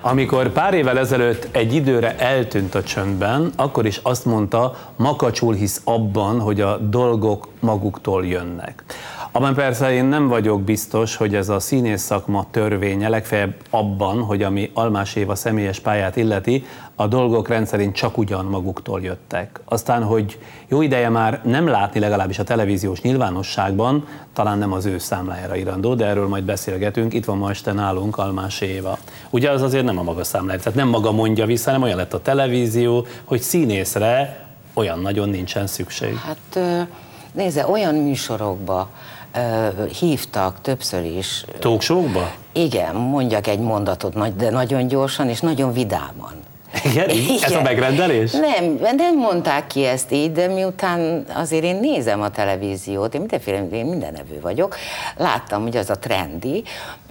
Amikor pár évvel ezelőtt egy időre eltűnt a csöndben, akkor is azt mondta, makacsul hisz abban, hogy a dolgok maguktól jönnek. Abban persze én nem vagyok biztos, hogy ez a színész szakma törvénye, legfeljebb abban, hogy ami Almás Éva személyes pályát illeti, a dolgok rendszerint csak ugyan maguktól jöttek. Aztán, hogy jó ideje már nem látni legalábbis a televíziós nyilvánosságban, talán nem az ő számlájára irandó, de erről majd beszélgetünk. Itt van ma este nálunk Almás Éva. Ugye az azért nem a maga számlája, tehát nem maga mondja vissza, hanem olyan lett a televízió, hogy színészre olyan nagyon nincsen szükség. Hát nézze, olyan műsorokba, hívtak többször is. Talkshowkba? Igen, mondjak egy mondatot, de nagyon gyorsan és nagyon vidáman. Igen? Igen? Ez a megrendelés? Nem, nem mondták ki ezt így, de miután azért én nézem a televíziót, én mindenféle, én minden nevű vagyok, láttam, hogy az a trendi,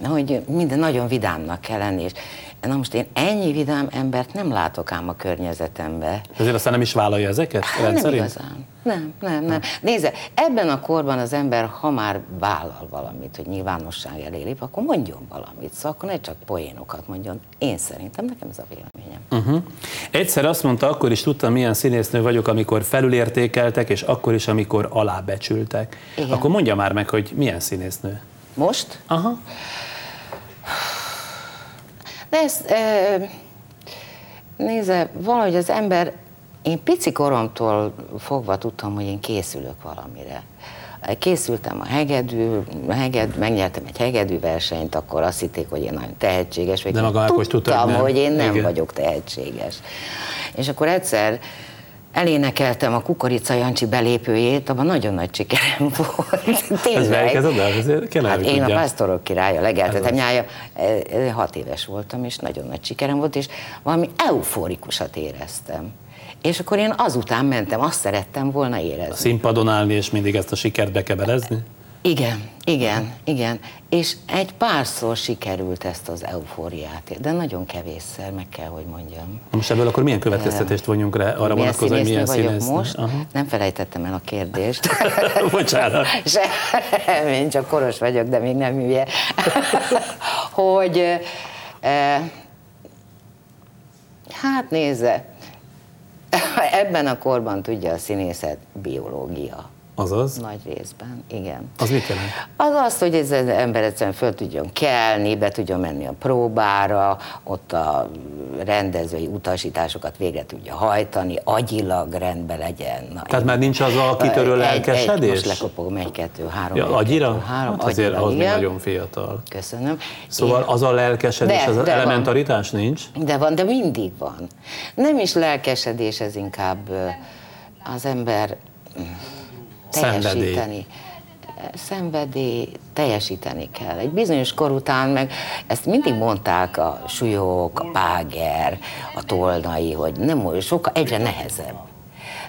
hogy minden nagyon vidámnak kell lenni, és Na most én ennyi vidám embert nem látok ám a környezetembe. Ezért aztán nem is vállalja ezeket hát Nem igazán. Nem, nem, nem. Nézze, ebben a korban az ember, ha már vállal valamit, hogy nyilvánosság elé lép, akkor mondjon valamit. Szóval akkor ne csak poénokat mondjon. Én szerintem, nekem ez a véleményem. Uh-huh. Egyszer azt mondta, akkor is tudtam, milyen színésznő vagyok, amikor felülértékeltek, és akkor is, amikor alábecsültek. Igen. Akkor mondja már meg, hogy milyen színésznő. Most? Aha. De ez, e, nézze, valahogy az ember, én pici koromtól fogva tudtam, hogy én készülök valamire. Készültem a hegedű, heged, megnyertem egy hegedű versenyt, akkor azt hitték, hogy én nagyon tehetséges vagyok. De maga tudtam, tudtam hogy én nem Igen. vagyok tehetséges. És akkor egyszer elénekeltem a Kukorica Jancsi belépőjét, abban nagyon nagy sikerem volt. Tényleg. Ez oda? Ezért kell hát én a pásztorok királya, legeltetem nyája, e, e, hat éves voltam, és nagyon nagy sikerem volt, és valami euforikusat éreztem. És akkor én azután mentem, azt szerettem volna érezni. A színpadon állni, és mindig ezt a sikert bekebelezni? Igen, igen, igen. És egy párszor sikerült ezt az eufóriát, de nagyon kevésszer, meg kell, hogy mondjam. Most ebből akkor milyen következtetést vonjunk rá arra vonatkozóan, hogy milyen vagyok színész? most? Aha. Nem felejtettem el a kérdést. Bocsánat. Sem, én csak koros vagyok, de még nem hülye. hogy eh, hát nézze, ebben a korban tudja a színészet biológia Azaz? Nagy részben, igen. Az mit jelent? Az azt, hogy ez az ember egyszerűen föl tudjon kelni, be tudjon menni a próbára, ott a rendezői utasításokat végre tudja hajtani, agyilag rendben legyen. Na, Tehát már nincs az a kitörő egy, lelkesedés? Egy, most lekopogom, egy, kettő, három. Ja, egy, agyira? Kettő, három, hát azért agyira, az még nagyon fiatal. Köszönöm. Szóval Én... az a lelkesedés, de, az de elementaritás van. nincs? De van, de mindig van. Nem is lelkesedés, ez inkább az ember teljesíteni. Szenvedély, teljesíteni kell. Egy bizonyos kor után meg ezt mindig mondták a súlyok, a páger, a tolnai, hogy nem sokkal egyre nehezebb.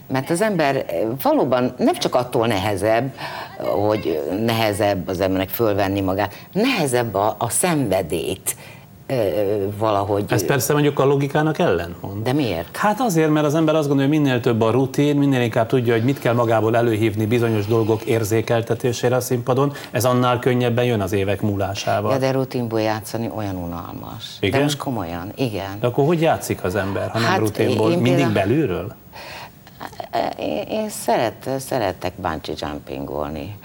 Mert az ember valóban nem csak attól nehezebb, hogy nehezebb az embernek fölvenni magát, nehezebb a, a szenvedét valahogy... Ez persze mondjuk a logikának ellentmond. De miért? Hát azért, mert az ember azt gondolja, hogy minél több a rutin, minél inkább tudja, hogy mit kell magából előhívni bizonyos dolgok érzékeltetésére a színpadon, ez annál könnyebben jön az évek múlásával. Ja, de rutinból játszani olyan unalmas. Igen? De most komolyan, igen. De akkor hogy játszik az ember, ha nem hát rutinból? Mindig például... belülről? Én, én szeret, szeretek bungee jumpingolni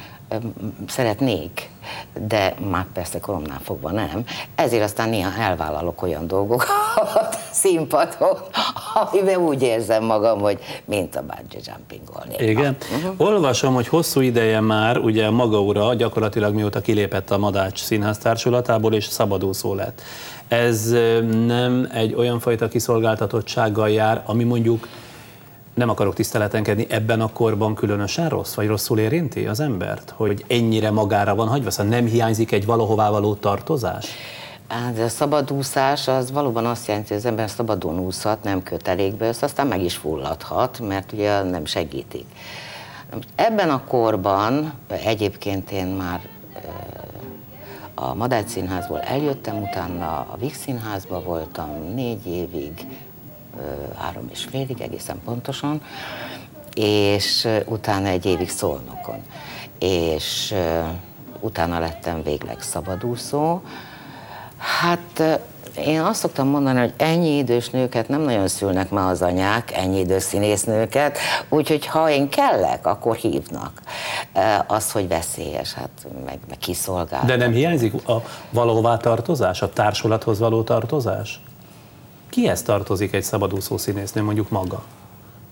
szeretnék, de már persze koromnál fogva nem, ezért aztán néha elvállalok olyan dolgokat színpadon, amiben úgy érzem magam, hogy mint a bungee jumpingolni. Igen. Uh-huh. Olvasom, hogy hosszú ideje már ugye maga ura gyakorlatilag mióta kilépett a Madács Színház társulatából és szabadúszó lett. Ez nem egy olyan fajta kiszolgáltatottsággal jár, ami mondjuk nem akarok tiszteletenkedni, ebben a korban különösen rossz, vagy rosszul érinti az embert, hogy ennyire magára van hagyva, szóval nem hiányzik egy valahová való tartozás? Hát a szabadúszás az valóban azt jelenti, hogy az ember szabadon úszhat, nem kötelékbe, össze, aztán meg is fulladhat, mert ugye nem segítik. Ebben a korban egyébként én már a Madács Színházból eljöttem, utána a Vix Színházba voltam négy évig, három és félig egészen pontosan, és utána egy évig Szolnokon. És utána lettem végleg szabadúszó. Hát én azt szoktam mondani, hogy ennyi idős nőket nem nagyon szülnek már az anyák, ennyi idős színésznőket, úgyhogy ha én kellek, akkor hívnak. Az, hogy veszélyes, hát meg, meg kiszolgál. De nem hiányzik a valóvá tartozás, a társulathoz való tartozás? Kihez tartozik egy szabadúszó színésznő, mondjuk maga?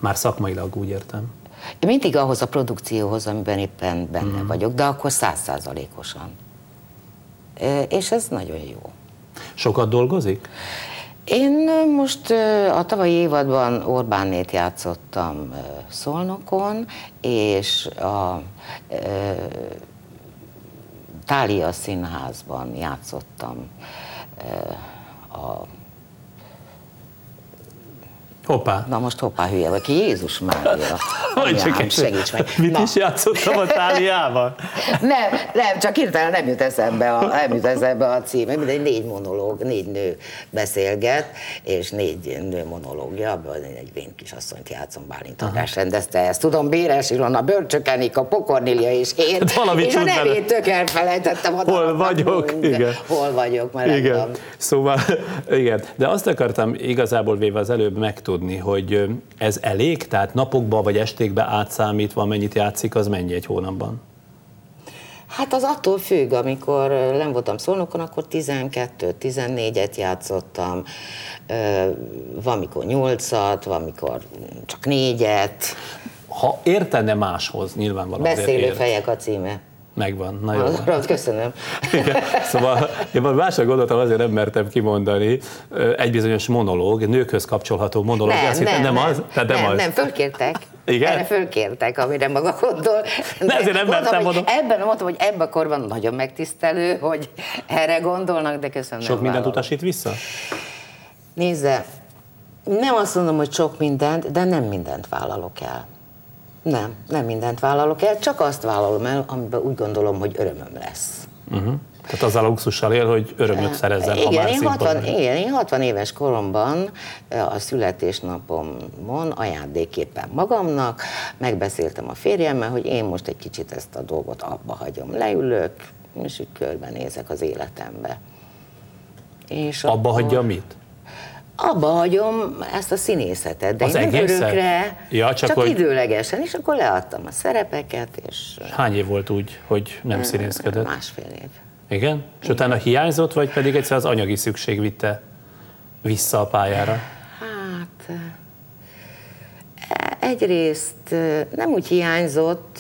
Már szakmailag úgy értem. Én mindig ahhoz a produkcióhoz, amiben éppen benne mm. vagyok, de akkor százszázalékosan. És ez nagyon jó. Sokat dolgozik? Én most a tavalyi évadban Orbánét játszottam Szolnokon, és a Tália Színházban játszottam a Hoppá. Na most hoppá hülye vagy ki, Jézus Mária. Hogy csak segíts meg. Mit Na. is játszottam a táliával? nem, nem, csak hirtelen nem jut eszembe a, nem jut eszembe a cím. Mindegy négy monológ, négy nő beszélget, és négy nő monológja, abban egy vén asszonyt játszom, Bálint András rendezte ezt. Tudom, Béres Ilona, Börcsökenik, a Pokornilia és én, hát Valami és a nevét tök elfelejtettem. Hol vagyok? Igen. Hol vagyok, mert igen. Szóval, igen. De azt akartam igazából véve az előbb megtudni, tudni, hogy ez elég, tehát napokba vagy estékbe átszámítva, mennyit játszik, az mennyi egy hónapban? Hát az attól függ, amikor nem voltam szolnokon, akkor 12-14-et játszottam, van mikor 8-at, van mikor csak 4-et. Ha értene máshoz, nyilvánvalóan. Beszélő fejek a címe. Megvan, na jó. Arra, köszönöm. Igen. Szóval én már másra gondoltam, azért nem mertem kimondani. Egy bizonyos monológ, nőkhöz kapcsolható monológ. Nem, nem, nem, nem, az? Tehát nem, nem, az. nem, fölkértek. Igen? Erre fölkértek, amire maga gondol. De, de ezért nem mertem mondom. Ebben mondtam, hogy ebben a korban nagyon megtisztelő, hogy erre gondolnak, de köszönöm. Sok mindent utasít vissza? Nézze, nem azt mondom, hogy sok mindent, de nem mindent vállalok el. Nem, nem mindent vállalok el, csak azt vállalom el, amiben úgy gondolom, hogy örömöm lesz. Uh-huh. Tehát azzal a luxussal él, hogy örömöt szerezzen, igen, ha már én 60, igen, én 60 éves koromban a születésnapomon ajándéképpen magamnak megbeszéltem a férjemmel, hogy én most egy kicsit ezt a dolgot abba hagyom. Leülök, és úgy körbenézek az életembe. És abba akkor... hagyja mit? Abba hagyom ezt a színészetet, de az én örökre, ja, csak, csak hogy... időlegesen, és akkor leadtam a szerepeket. És... Hány év volt úgy, hogy nem színészkedett? Másfél év. Igen? És Igen. utána hiányzott, vagy pedig egyszer az anyagi szükség vitte vissza a pályára? Hát egyrészt nem úgy hiányzott,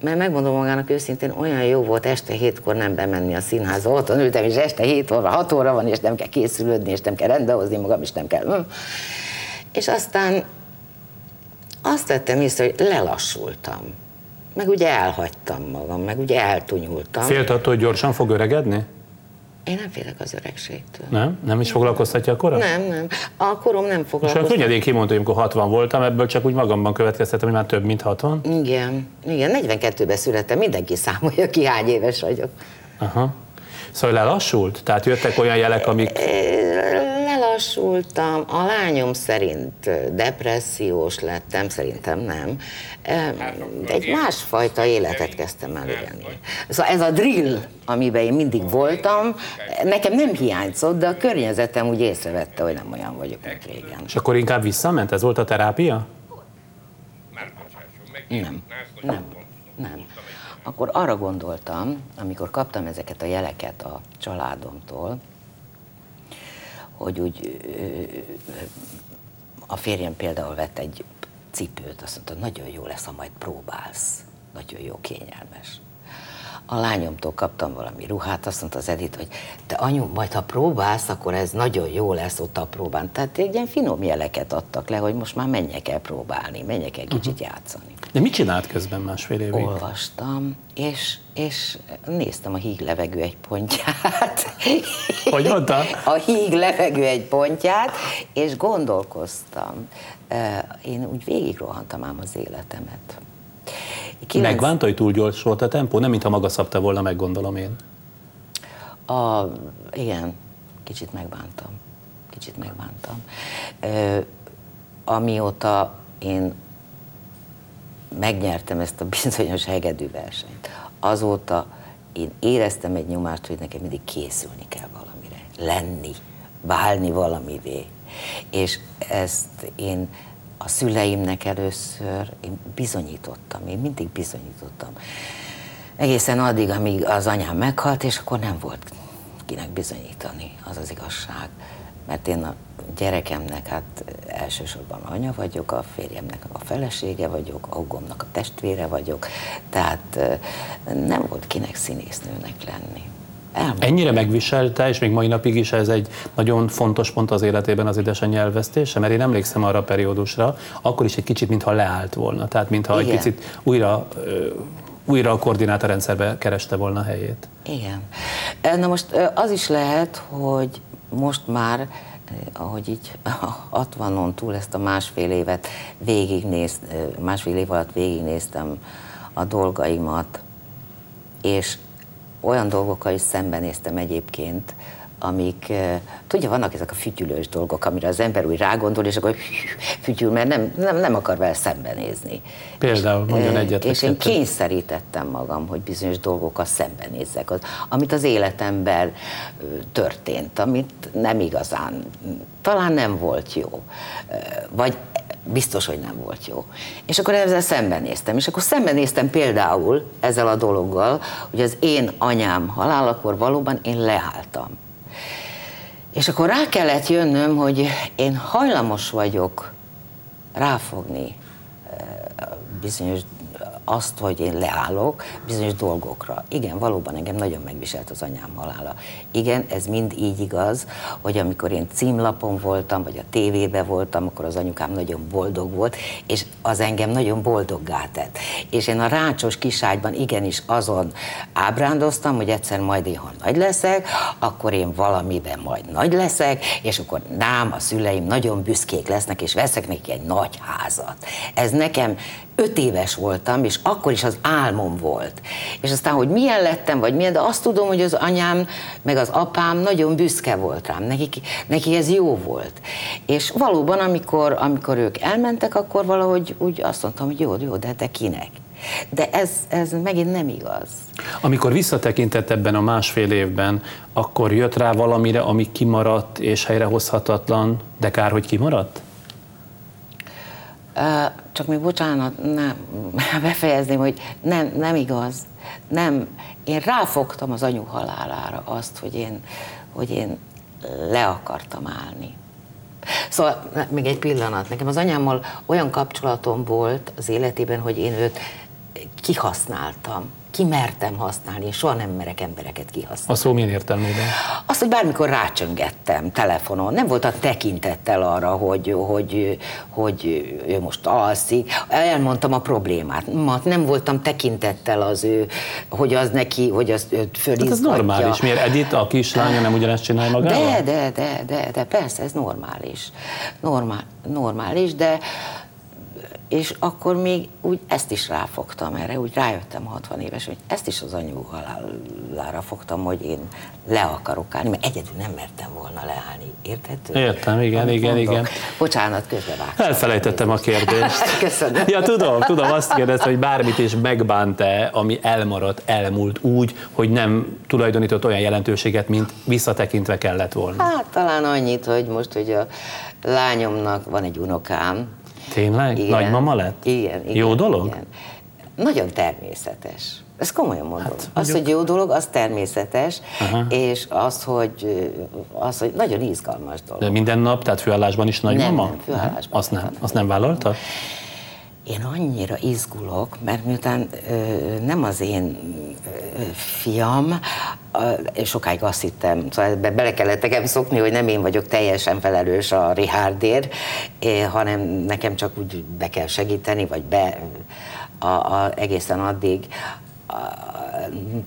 mert megmondom magának őszintén, olyan jó volt este hétkor nem bemenni a színházba, otthon ültem, és este hét óra, hat óra van, és nem kell készülődni, és nem kell rendehozni magam, és nem kell... Hm. És aztán azt tettem észre, hogy lelassultam. Meg ugye elhagytam magam, meg ugye eltunyultam. Félt attól, hogy gyorsan fog öregedni? Én nem félek az öregségtől. Nem? Nem is foglalkoztatja a korom? Nem, nem. A korom nem foglalkoztatja. És könnyedén kimondta, amikor 60 voltam, ebből csak úgy magamban következtetem, hogy már több, mint 60. Igen, igen. 42-ben születtem, mindenki számolja ki, hány éves vagyok. Aha. Szóval lelassult? Tehát jöttek olyan jelek, amik lelassultam, a lányom szerint depressziós lettem, szerintem nem. Egy másfajta életet kezdtem el élni. Szóval ez a drill, amiben én mindig voltam, nekem nem hiányzott, de a környezetem úgy észrevette, hogy nem olyan vagyok, mint régen. És akkor inkább visszament? Ez volt a terápia? Nem, nem, nem. Akkor arra gondoltam, amikor kaptam ezeket a jeleket a családomtól, hogy úgy a férjem például vett egy cipőt, azt mondta, nagyon jó lesz, ha majd próbálsz. Nagyon jó, kényelmes. A lányomtól kaptam valami ruhát, azt mondta az Edith, hogy te anyu, majd ha próbálsz, akkor ez nagyon jó lesz ott a próbán. Tehát egy ilyen finom jeleket adtak le, hogy most már menjek el próbálni, menjek el kicsit uh-huh. játszani. De mit csinált közben másfél évig? Olvastam, és, és néztem a híg levegő egy pontját. Hogy mondta? A híg levegő egy pontját, és gondolkoztam. Én úgy végigrohantam ám az életemet. Kilenc... Megvánta, hogy túl gyors volt a tempó? Nem, mintha maga szabta volna, meggondolom én. A, igen, kicsit megbántam. Kicsit megbántam. Ö, amióta én megnyertem ezt a bizonyos hegedű versenyt, azóta én éreztem egy nyomást, hogy nekem mindig készülni kell valamire, lenni válni valamivé. És ezt én a szüleimnek először én bizonyítottam, én mindig bizonyítottam. Egészen addig, amíg az anyám meghalt, és akkor nem volt kinek bizonyítani, az az igazság. Mert én a gyerekemnek hát elsősorban anya vagyok, a férjemnek a felesége vagyok, a hugomnak a testvére vagyok, tehát nem volt kinek színésznőnek lenni. Elmondta. Ennyire megviselte, és még mai napig is ez egy nagyon fontos pont az életében az édesanyja elvesztése, mert én emlékszem arra a periódusra, akkor is egy kicsit, mintha leállt volna, tehát mintha Igen. egy picit újra újra a koordinátorrendszerbe kereste volna a helyét. Igen. Na most az is lehet, hogy most már ahogy így 60-on túl ezt a másfél évet végignéz, másfél év alatt végignéztem a dolgaimat, és olyan dolgokkal is szembenéztem egyébként, amik, tudja, vannak ezek a fütyülős dolgok, amire az ember úgy rágondol, és akkor fütyül, mert nem, nem, nem akar vele szembenézni. Például, mondjon egyet. És én kényszerítettem magam, hogy bizonyos dolgokkal szembenézzek, az, amit az életemben történt, amit nem igazán, talán nem volt jó, vagy biztos, hogy nem volt jó. És akkor ezzel szembenéztem. És akkor szembenéztem például ezzel a dologgal, hogy az én anyám halálakor valóban én leálltam. És akkor rá kellett jönnöm, hogy én hajlamos vagyok ráfogni eh, bizonyos azt, hogy én leállok bizonyos dolgokra. Igen, valóban engem nagyon megviselt az anyám halála. Igen, ez mind így igaz, hogy amikor én címlapon voltam, vagy a tévébe voltam, akkor az anyukám nagyon boldog volt, és az engem nagyon boldoggá tett. És én a rácsos kiságyban igenis azon ábrándoztam, hogy egyszer majd én, ha nagy leszek, akkor én valamiben majd nagy leszek, és akkor nám, a szüleim nagyon büszkék lesznek, és veszek neki egy nagy házat. Ez nekem öt éves voltam, és akkor is az álmom volt. És aztán, hogy milyen lettem, vagy milyen, de azt tudom, hogy az anyám, meg az apám nagyon büszke volt rám, neki, neki ez jó volt. És valóban, amikor, amikor ők elmentek, akkor valahogy úgy azt mondtam, hogy jó, jó, de te kinek? De ez, ez megint nem igaz. Amikor visszatekintett ebben a másfél évben, akkor jött rá valamire, ami kimaradt és helyrehozhatatlan, de kár, hogy kimaradt? Csak még bocsánat, nem, befejezném, hogy nem, nem igaz. Nem, én ráfogtam az anyu halálára azt, hogy én, hogy én le akartam állni. Szóval még egy pillanat, nekem az anyámmal olyan kapcsolatom volt az életében, hogy én őt kihasználtam kimertem használni, és soha nem merek embereket kihasználni. A szó milyen értelmében? Azt, hogy bármikor rácsöngettem telefonon, nem voltam tekintettel arra, hogy, hogy, hogy ő most alszik, elmondtam a problémát, nem voltam tekintettel az ő, hogy az neki, hogy az őt fölizgatja. Hát ez normális, miért Edith, a kislánya nem ugyanezt csinálja magával? De, de, de, de, de persze, ez normális. Normál, normális, de és akkor még úgy ezt is ráfogtam erre, úgy rájöttem 60 éves, hogy ezt is az anyu halálára fogtam, hogy én le akarok állni, mert egyedül nem mertem volna leállni. Érthető? Értem, igen, Amit igen, mondok. igen. Bocsánat, közbevágtam. Elfelejtettem a kérdést. Köszönöm. Ja, tudom, tudom, azt kérdezte, hogy bármit is megbánt-e, ami elmaradt, elmúlt úgy, hogy nem tulajdonított olyan jelentőséget, mint visszatekintve kellett volna. Hát talán annyit, hogy most, hogy a lányomnak van egy unokám, Tényleg? Igen. Nagymama lett? Igen. igen jó dolog? Igen. Nagyon természetes. Ezt komolyan mondom. Hát, az, hogy jó dolog, az természetes, Aha. és az hogy, az, hogy nagyon izgalmas dolog. De minden nap, tehát főállásban is nagymama? Nem, nem főállásban. Azt nem, azt nem vállalta? Én annyira izgulok, mert miután ö, nem az én ö, fiam, és sokáig azt hittem, szóval ebbe bele kellett nekem szokni, hogy nem én vagyok teljesen felelős a Richardért, hanem nekem csak úgy be kell segíteni, vagy be a, a, egészen addig,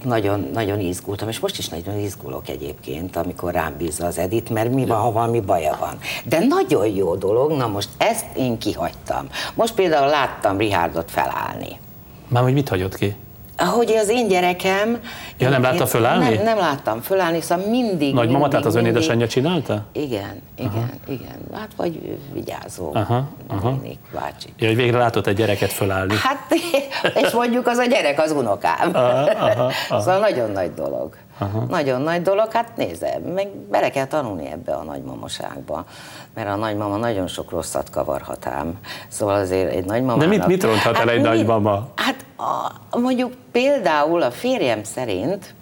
nagyon, nagyon izgultam, és most is nagyon izgulok egyébként, amikor rám bízza az Edit, mert mi van, ha valami baja van. De nagyon jó dolog, na most ezt én kihagytam. Most például láttam Richardot felállni. Már hogy mit hagyott ki? Ahogy az én gyerekem... Ja, nem látta fölállni? Nem, nem láttam fölállni, szóval mindig... Nagy mama, tehát az ön édesanyja csinálta? Igen, igen, aha. igen. Hát vagy vigyázó. Aha, aha. Nénik, bácsi. Ja, hogy végre látott egy gyereket fölállni. Hát, és mondjuk az a gyerek az unokám. Aha, aha, aha. Szóval nagyon nagy dolog. Aha. Nagyon nagy dolog, hát nézze, meg bele kell tanulni ebbe a nagymamaságba, mert a nagymama nagyon sok rosszat kavarhat ám. Szóval azért egy nagymama. De mit, mit ronthat hát el egy mi, nagymama? Hát a, mondjuk például a férjem szerint,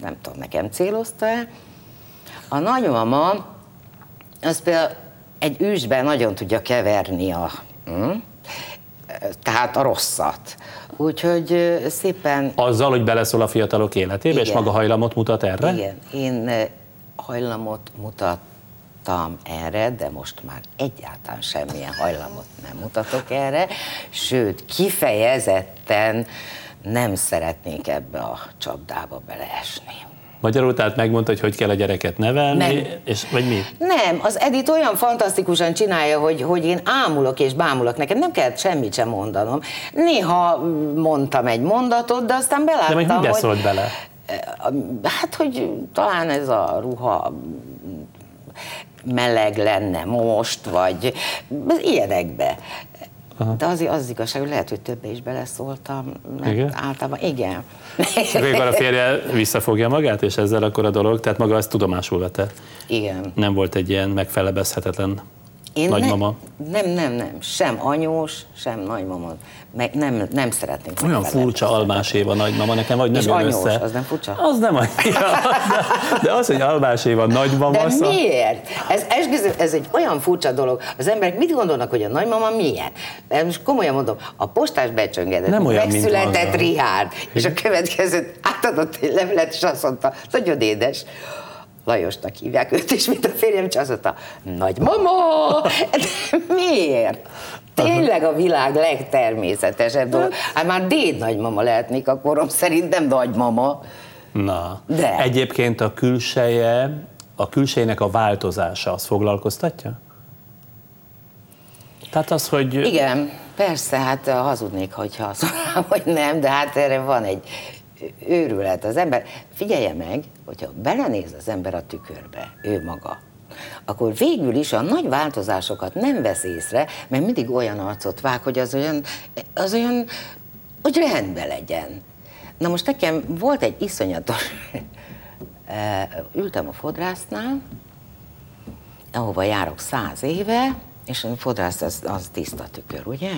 nem tudom, nekem célozta-e, a nagymama az például egy ősben nagyon tudja keverni a, hm? tehát a rosszat. Úgyhogy szépen... Azzal, hogy beleszól a fiatalok életébe, igen, és maga hajlamot mutat erre? Igen, én hajlamot mutattam erre, de most már egyáltalán semmilyen hajlamot nem mutatok erre, sőt, kifejezetten nem szeretnék ebbe a csapdába beleesni. Magyarul tehát megmondta, hogy hogy kell a gyereket nevelni, nem. és vagy mi? Nem, az Edit olyan fantasztikusan csinálja, hogy, hogy én ámulok és bámulok, nekem nem kellett semmit sem mondanom. Néha mondtam egy mondatot, de aztán beláttam, de hogy... De szólt bele? Hát, hogy talán ez a ruha meleg lenne most, vagy ilyenekbe. Aha. De az, az igazság, hogy lehet, hogy többe is beleszóltam, mert igen? általában igen. Akkor a férje visszafogja magát, és ezzel akkor a dolog, tehát maga ezt tudomásul vette. Igen. Nem volt egy ilyen megfelebezhetetlen én nagymama? Ne, nem, nem, nem. Sem anyós, sem nagymama. Meg nem, nem szeretnénk. Olyan furcsa Almás Éva nagymama, nekem vagy nem És anyós, össze. az nem furcsa? Az nem annyira. De az, hogy Almás Éva nagymama... De szó... miért? Ez, esküszöm, ez egy olyan furcsa dolog. Az emberek mit gondolnak, hogy a nagymama milyen? Mert most komolyan mondom, a postás becsöngedett, nem olyan, megszületett Rihárd, és a következőt átadott egy levelet, és azt mondta, nagyon édes. Lajosnak hívják őt is, mint a férjem, és azt mondta, nagymama! De miért? Tényleg a világ legtermészetesebb dolog. Hát már déd nagymama lehetnék a korom szerint, nem nagymama. Na, De. egyébként a külseje, a külsejének a változása, az foglalkoztatja? Tehát az, hogy... Igen, persze, hát hazudnék, hogyha azt mondanám, hogy nem, de hát erre van egy őrület. Az ember, figyelje meg, hogyha belenéz az ember a tükörbe, ő maga, akkor végül is a nagy változásokat nem vesz észre, mert mindig olyan arcot vág, hogy az olyan, az olyan, hogy rendben legyen. Na most nekem volt egy iszonyatos, eh, ültem a fodrásznál, ahova járok száz éve, és a fodrász az, az tiszta tükör, ugye?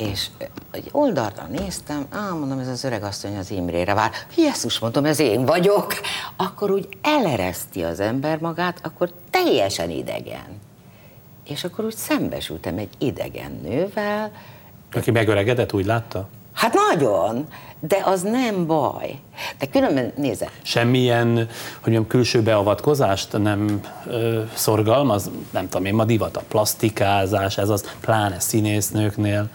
És egy oldalra néztem, á, mondom, ez az öreg asszony az Imrére vár. Jézus, mondom, ez én vagyok. Akkor úgy elereszti az ember magát, akkor teljesen idegen. És akkor úgy szembesültem egy idegen nővel. Aki megöregedett, úgy látta? Hát nagyon, de az nem baj. De különben nézze. Semmilyen, hogy mondjam, külső beavatkozást nem ö, szorgalmaz, nem tudom én, ma divat a plastikázás, ez az, pláne színésznőknél.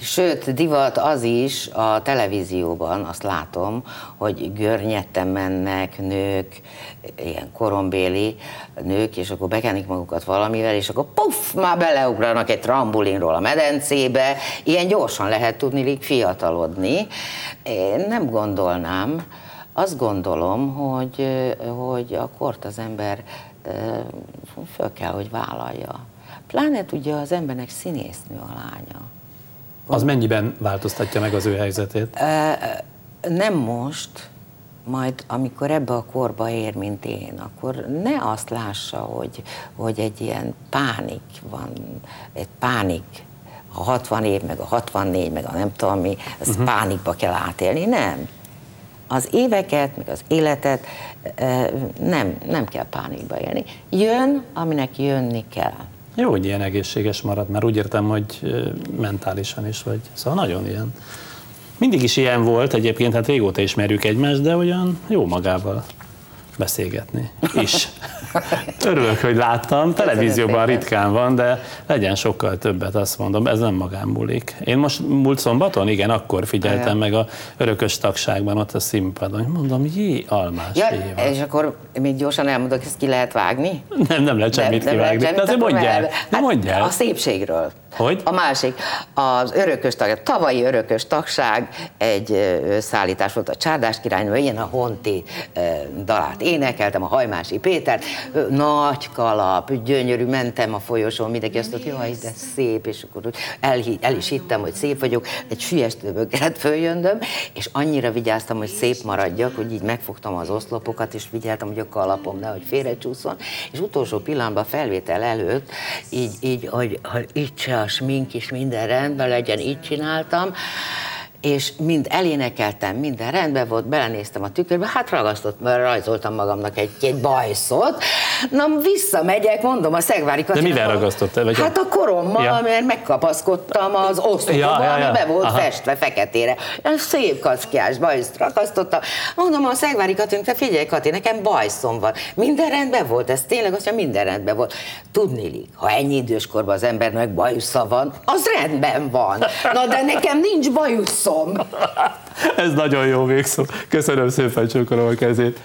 Sőt, divat az is a televízióban, azt látom, hogy görnyetten mennek nők, ilyen korombéli nők, és akkor bekenik magukat valamivel, és akkor puff, már beleugranak egy trambulinról a medencébe, ilyen gyorsan lehet tudni fiatalodni. Én nem gondolnám, azt gondolom, hogy, hogy a kort az ember föl kell, hogy vállalja. Pláne tudja az embernek színésznő a lánya. Az mennyiben változtatja meg az ő helyzetét? Nem most, majd amikor ebbe a korba ér, mint én, akkor ne azt lássa, hogy, hogy egy ilyen pánik van, egy pánik, a 60 év, meg a 64, meg a nem tudom mi, ezt uh-huh. pánikba kell átélni, nem. Az éveket, meg az életet nem, nem kell pánikba élni. Jön, aminek jönni kell. Jó, hogy ilyen egészséges marad, mert úgy értem, hogy mentálisan is vagy. Szóval nagyon ilyen mindig is ilyen volt, egyébként hát régóta ismerjük egymást, de olyan jó magával beszélgetni is. Örülök, hogy láttam, televízióban ritkán van, de legyen sokkal többet, azt mondom, ez nem magán múlik. Én most múlt szombaton, igen, akkor figyeltem meg a örökös tagságban ott a színpadon, mondom, jé, almás ja, éva. És akkor még gyorsan elmondok, ezt ki lehet vágni? Nem, nem lehet semmit nem, kivágni, nem, de azért mondj el, hát mondj el. A szépségről. Hogy? A másik, az örökös tag, tavalyi örökös tagság egy szállítás volt a Csárdás királynő, ilyen a Honti dalát énekeltem a Hajmási Pétert, nagy kalap, gyönyörű, mentem a folyosón, mindenki azt mondta, jaj, de szép, és akkor el, el is hittem, hogy szép vagyok, egy sülyestőből kellett följöndöm, és annyira vigyáztam, hogy szép maradjak, hogy így megfogtam az oszlopokat, és vigyeltem, hogy a kalapom nehogy félrecsúszson, és utolsó pillanatban felvétel előtt, így, így hogy, hogy itt se a smink is minden rendben legyen, így csináltam, és mind elénekeltem, minden rendben volt, belenéztem a tükörbe, hát ragasztott, mert rajzoltam magamnak egy, egy bajszot. Na, visszamegyek, mondom a Szegvári De mivel ragasztottál? Vagy Hát a korommal, Ja. mert megkapaszkodtam az oszlopba, Ja, ja, ja, ami be volt Aha. festve feketére. Szép kackiás bajszt ragasztottam. Mondom a Szegvári Katinak, te figyelj Kati, nekem bajszom van. Minden rendben volt, ez tényleg azt mondja, minden rendben volt. Tudni, ha ennyi időskorban az embernek bajusza van, az rendben van. Na de nekem nincs bajuszom. Ez nagyon jó végszó. Köszönöm szépen, csókolom a kezét.